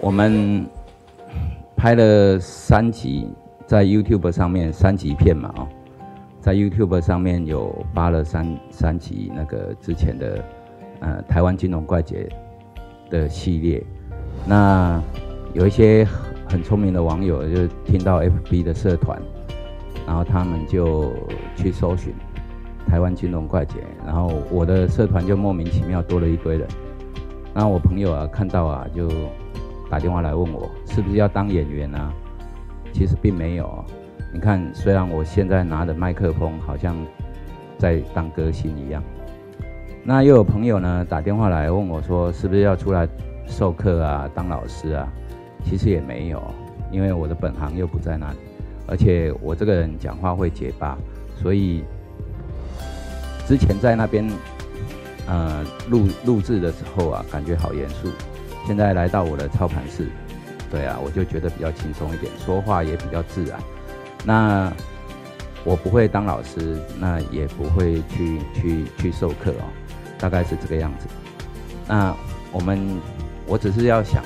我们拍了三集，在 YouTube 上面三集片嘛，哦，在 YouTube 上面有发了三三集那个之前的呃台湾金融怪杰的系列。那有一些很聪明的网友就听到 FB 的社团，然后他们就去搜寻台湾金融怪杰，然后我的社团就莫名其妙多了一堆人。那我朋友啊看到啊就。打电话来问我是不是要当演员啊？其实并没有。你看，虽然我现在拿着麦克风，好像在当歌星一样。那又有朋友呢打电话来问我说，是不是要出来授课啊，当老师啊？其实也没有，因为我的本行又不在那里，而且我这个人讲话会结巴，所以之前在那边呃录录制的时候啊，感觉好严肃。现在来到我的操盘室，对啊，我就觉得比较轻松一点，说话也比较自然。那我不会当老师，那也不会去去去授课哦，大概是这个样子。那我们，我只是要想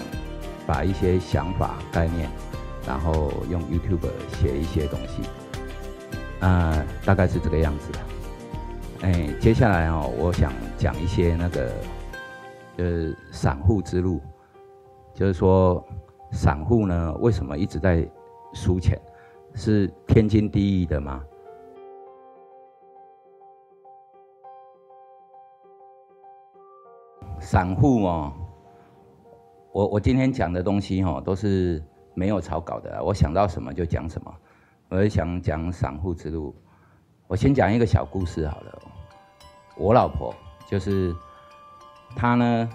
把一些想法概念，然后用 YouTube 写一些东西，啊，大概是这个样子的。哎，接下来哦，我想讲一些那个。呃，散户之路，就是说，散户呢，为什么一直在输钱？是天经地义的吗？散户哦，我我今天讲的东西哦，都是没有草稿的，我想到什么就讲什么。我想讲散户之路，我先讲一个小故事好了。我老婆就是。他呢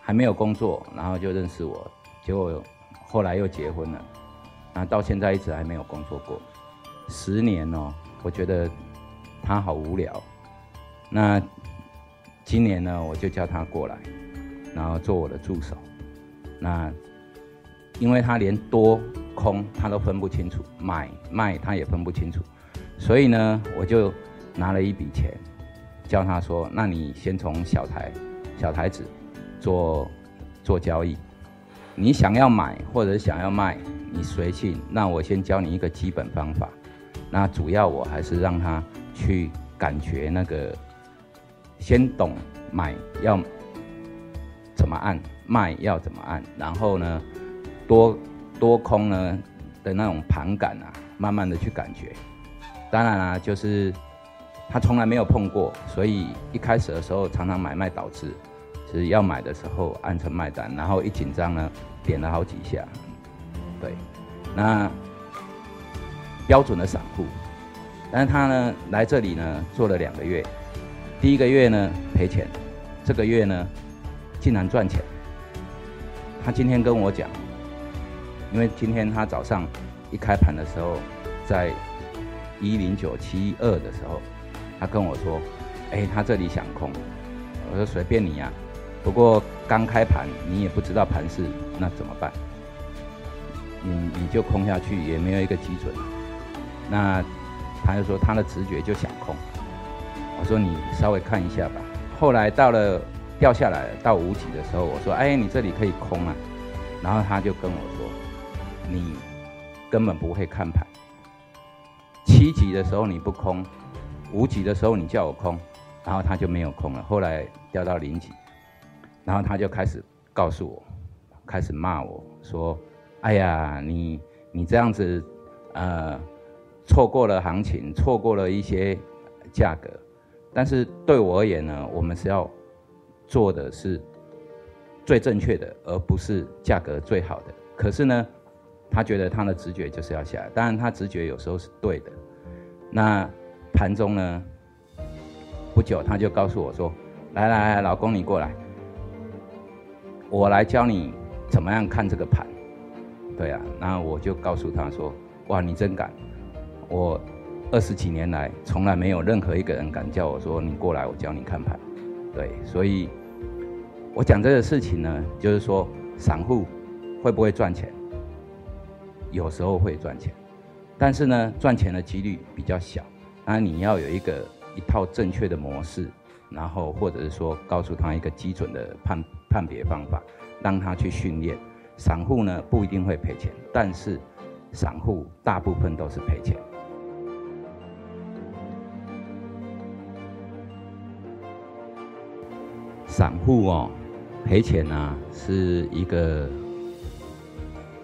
还没有工作，然后就认识我，结果后来又结婚了，那到现在一直还没有工作过，十年哦，我觉得他好无聊。那今年呢，我就叫他过来，然后做我的助手。那因为他连多空他都分不清楚，买卖他也分不清楚，所以呢，我就拿了一笔钱，叫他说：“那你先从小台。”小台子做做交易，你想要买或者想要卖，你随性。那我先教你一个基本方法。那主要我还是让他去感觉那个，先懂买要怎么按，卖要怎么按，然后呢，多多空呢的那种盘感啊，慢慢的去感觉。当然啦，就是他从来没有碰过，所以一开始的时候常常买卖导致。是要买的时候按成卖单，然后一紧张呢，点了好几下。对，那标准的散户，但是他呢来这里呢做了两个月，第一个月呢赔钱，这个月呢竟然赚钱。他今天跟我讲，因为今天他早上一开盘的时候，在一零九七二的时候，他跟我说，哎，他这里想空，我说随便你呀。不过刚开盘，你也不知道盘势，那怎么办？你你就空下去，也没有一个基准。那他就说他的直觉就想空。我说你稍微看一下吧。后来到了掉下来到五级的时候，我说哎，你这里可以空啊。然后他就跟我说，你根本不会看盘。七级的时候你不空，五级的时候你叫我空，然后他就没有空了。后来掉到零级。然后他就开始告诉我，开始骂我说：“哎呀，你你这样子，呃，错过了行情，错过了一些价格。但是对我而言呢，我们是要做的是最正确的，而不是价格最好的。可是呢，他觉得他的直觉就是要下来。当然，他直觉有时候是对的。那盘中呢，不久他就告诉我说：‘来来来，老公你过来。’我来教你怎么样看这个盘，对啊，然后我就告诉他说：“哇，你真敢！我二十几年来从来没有任何一个人敢叫我说你过来，我教你看盘。”对，所以我讲这个事情呢，就是说散户会不会赚钱？有时候会赚钱，但是呢，赚钱的几率比较小。那你要有一个一套正确的模式。然后，或者是说，告诉他一个基准的判判别方法，让他去训练。散户呢不一定会赔钱，但是散户大部分都是赔钱。散户哦，赔钱呢是一个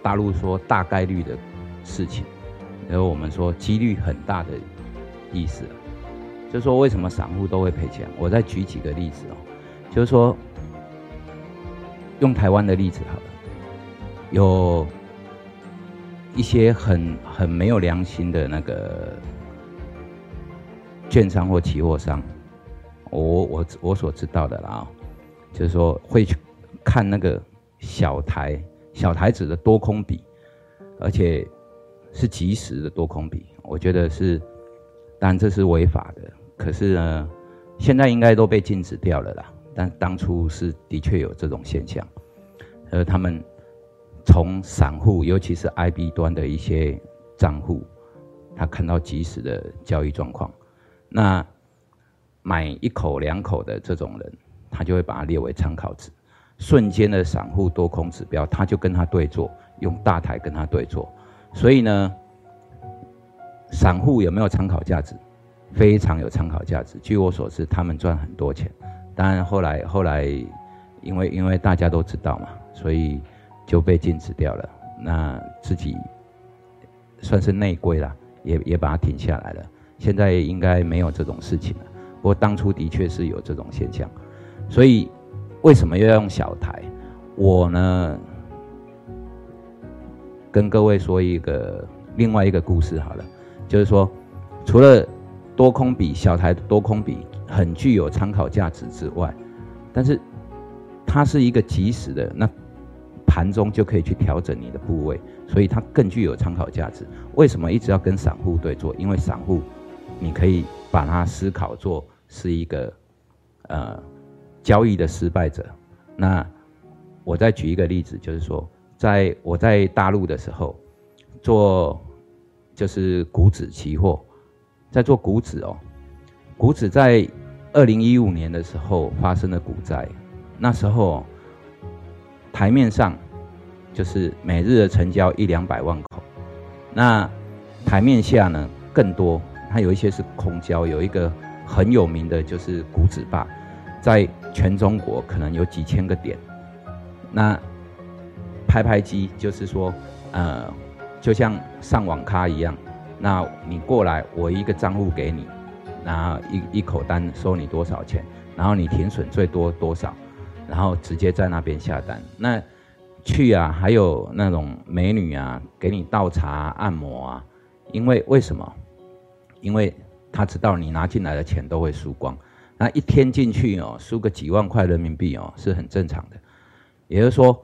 大陆说大概率的事情，然后我们说几率很大的意思，就说为什么散户都会赔钱？我再举几个例子哦，就是说用台湾的例子好了。有一些很很没有良心的那个券商或期货商，我我我所知道的啦，就是说会去看那个小台小台子的多空比，而且是即时的多空比，我觉得是，当然这是违法的，可是呢，现在应该都被禁止掉了啦。但当初是的确有这种现象，而他们。从散户，尤其是 IB 端的一些账户，他看到即时的交易状况，那买一口两口的这种人，他就会把它列为参考值。瞬间的散户多空指标，他就跟他对坐，用大台跟他对坐。所以呢，散户有没有参考价值？非常有参考价值。据我所知，他们赚很多钱。当然后来后来，因为因为大家都知道嘛，所以。就被禁止掉了，那自己算是内规了，也也把它停下来了。现在应该没有这种事情了。不过当初的确是有这种现象，所以为什么要用小台？我呢，跟各位说一个另外一个故事好了，就是说，除了多空比小台多空比很具有参考价值之外，但是它是一个即时的那。盘中就可以去调整你的部位，所以它更具有参考价值。为什么一直要跟散户对坐？因为散户，你可以把它思考做是一个呃交易的失败者。那我再举一个例子，就是说，在我在大陆的时候做就是股指期货，在做股指哦，股指在二零一五年的时候发生了股灾，那时候台面上。就是每日的成交一两百万口，那台面下呢更多，它有一些是空交，有一个很有名的就是股指霸，在全中国可能有几千个点，那拍拍机就是说，呃，就像上网咖一样，那你过来，我一个账户给你，然后一一口单收你多少钱，然后你停损最多多少，然后直接在那边下单，那。去啊，还有那种美女啊，给你倒茶、按摩啊。因为为什么？因为他知道你拿进来的钱都会输光，那一天进去哦，输个几万块人民币哦，是很正常的。也就是说，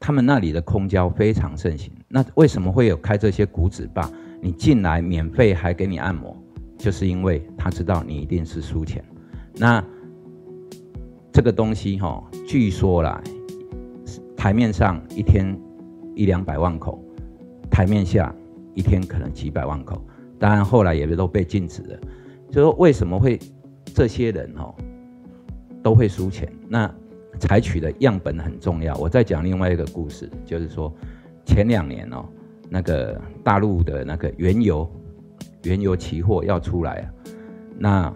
他们那里的空交非常盛行。那为什么会有开这些股指吧？你进来免费还给你按摩，就是因为他知道你一定是输钱。那这个东西哈，据说啦。台面上一天一两百万口，台面下一天可能几百万口，当然后来也都被禁止了。就说为什么会这些人哦都会输钱？那采取的样本很重要。我再讲另外一个故事，就是说前两年哦，那个大陆的那个原油原油期货要出来啊，那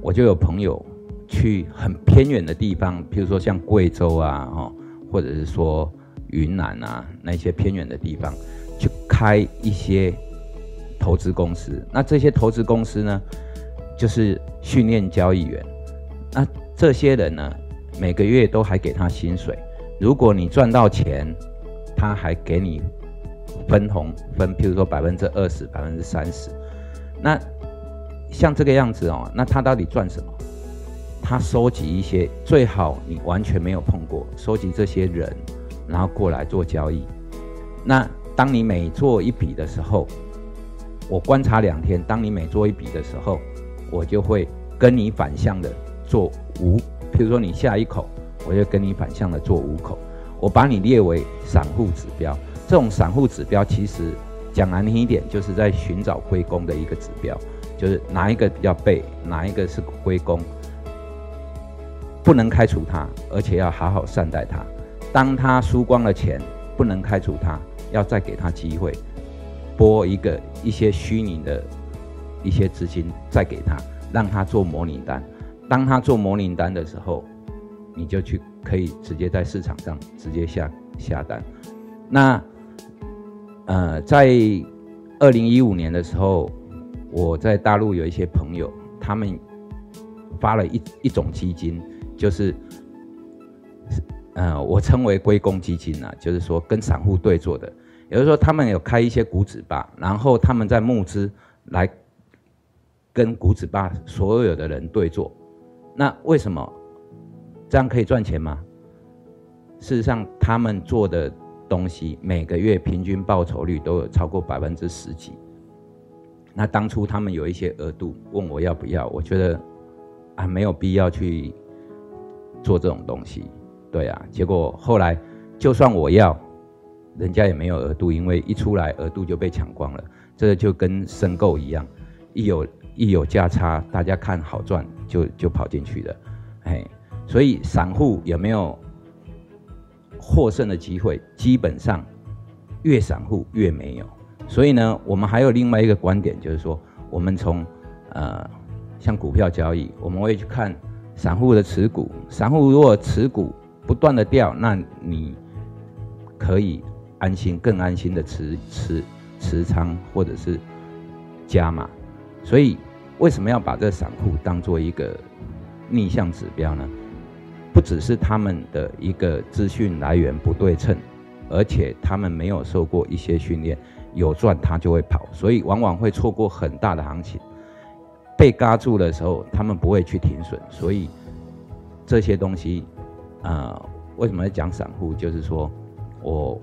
我就有朋友去很偏远的地方，比如说像贵州啊，哦。或者是说云南啊那些偏远的地方，去开一些投资公司。那这些投资公司呢，就是训练交易员。那这些人呢，每个月都还给他薪水。如果你赚到钱，他还给你分红分，譬如说百分之二十、百分之三十。那像这个样子哦，那他到底赚什么？他收集一些最好你完全没有碰过，收集这些人，然后过来做交易。那当你每做一笔的时候，我观察两天，当你每做一笔的时候，我就会跟你反向的做五。譬如说你下一口，我就跟你反向的做五口。我把你列为散户指标。这种散户指标其实讲难听一点，就是在寻找归功的一个指标，就是哪一个比较背，哪一个是归功。不能开除他，而且要好好善待他。当他输光了钱，不能开除他，要再给他机会，拨一个一些虚拟的一些资金再给他，让他做模拟单。当他做模拟单的时候，你就去可以直接在市场上直接下下单。那呃，在二零一五年的时候，我在大陆有一些朋友，他们发了一一种基金，就是。呃，我称为归公基金啊，就是说跟散户对坐的，也就是说他们有开一些股指吧，然后他们在募资来跟股指吧所有的人对坐。那为什么这样可以赚钱吗？事实上，他们做的东西每个月平均报酬率都有超过百分之十几。那当初他们有一些额度问我要不要，我觉得啊没有必要去做这种东西。对啊，结果后来就算我要，人家也没有额度，因为一出来额度就被抢光了。这个就跟申购一样，一有一有价差，大家看好赚就就跑进去了。哎，所以散户有没有获胜的机会？基本上越散户越没有。所以呢，我们还有另外一个观点，就是说，我们从呃像股票交易，我们会去看散户的持股，散户如果持股。不断的掉，那你可以安心、更安心的持持持仓或者是加码。所以为什么要把这散户当做一个逆向指标呢？不只是他们的一个资讯来源不对称，而且他们没有受过一些训练，有赚他就会跑，所以往往会错过很大的行情。被嘎住的时候，他们不会去停损，所以这些东西。啊，为什么要讲散户？就是说，我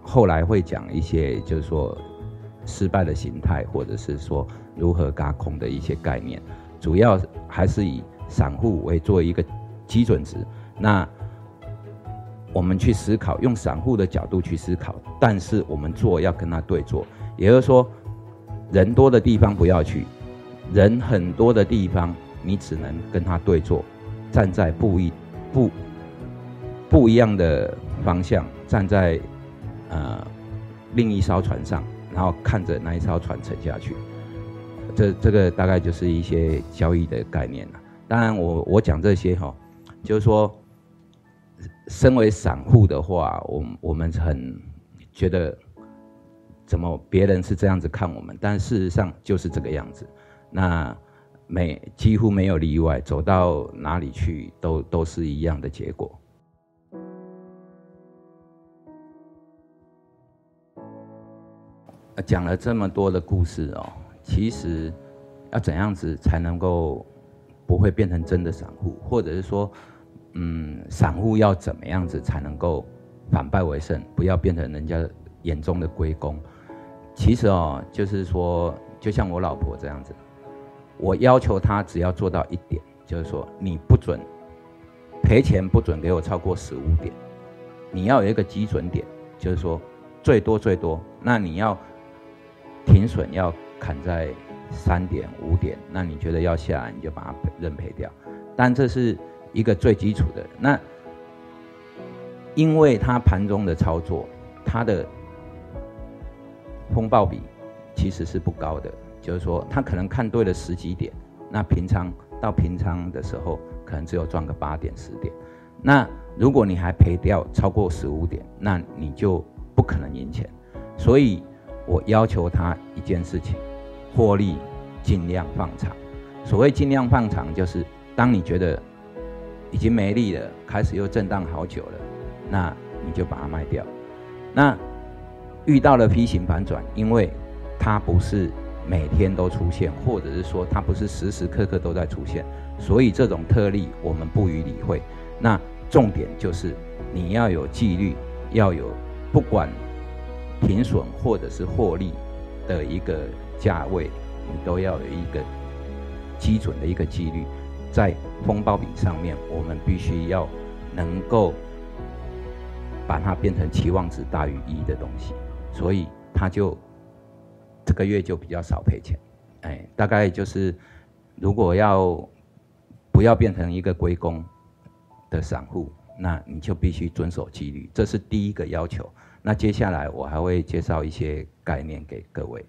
后来会讲一些，就是说失败的形态，或者是说如何嘎空的一些概念。主要还是以散户为做一个基准值。那我们去思考，用散户的角度去思考，但是我们做要跟他对做，也就是说，人多的地方不要去，人很多的地方你只能跟他对做。站在不一不不一样的方向，站在呃另一艘船上，然后看着那一艘船沉下去。这这个大概就是一些交易的概念了。当然，我我讲这些哈，就是说，身为散户的话，我我们很觉得怎么别人是这样子看我们，但事实上就是这个样子。那。没几乎没有例外，走到哪里去都都是一样的结果。讲了这么多的故事哦，其实要怎样子才能够不会变成真的散户，或者是说，嗯，散户要怎么样子才能够反败为胜，不要变成人家眼中的龟公？其实哦，就是说，就像我老婆这样子。我要求她只要做到一点，就是说你不准赔钱，不准给我超过十五点。你要有一个基准点，就是说最多最多，那你要停损要砍在三点五点，那你觉得要下来你就把它认赔掉。但这是一个最基础的。那因为它盘中的操作，它的风暴比其实是不高的。就是说，他可能看对了十几点，那平仓到平仓的时候，可能只有赚个八点十点。那如果你还赔掉超过十五点，那你就不可能赢钱。所以我要求他一件事情：获利尽量放长。所谓尽量放长，就是当你觉得已经没力了，开始又震荡好久了，那你就把它卖掉。那遇到了 P 型反转，因为它不是。每天都出现，或者是说它不是时时刻刻都在出现，所以这种特例我们不予理会。那重点就是你要有纪律，要有不管停损或者是获利的一个价位，你都要有一个基准的一个纪律。在风暴比上面，我们必须要能够把它变成期望值大于一的东西，所以它就。这个月就比较少赔钱，哎，大概就是如果要不要变成一个归公的散户，那你就必须遵守纪律，这是第一个要求。那接下来我还会介绍一些概念给各位。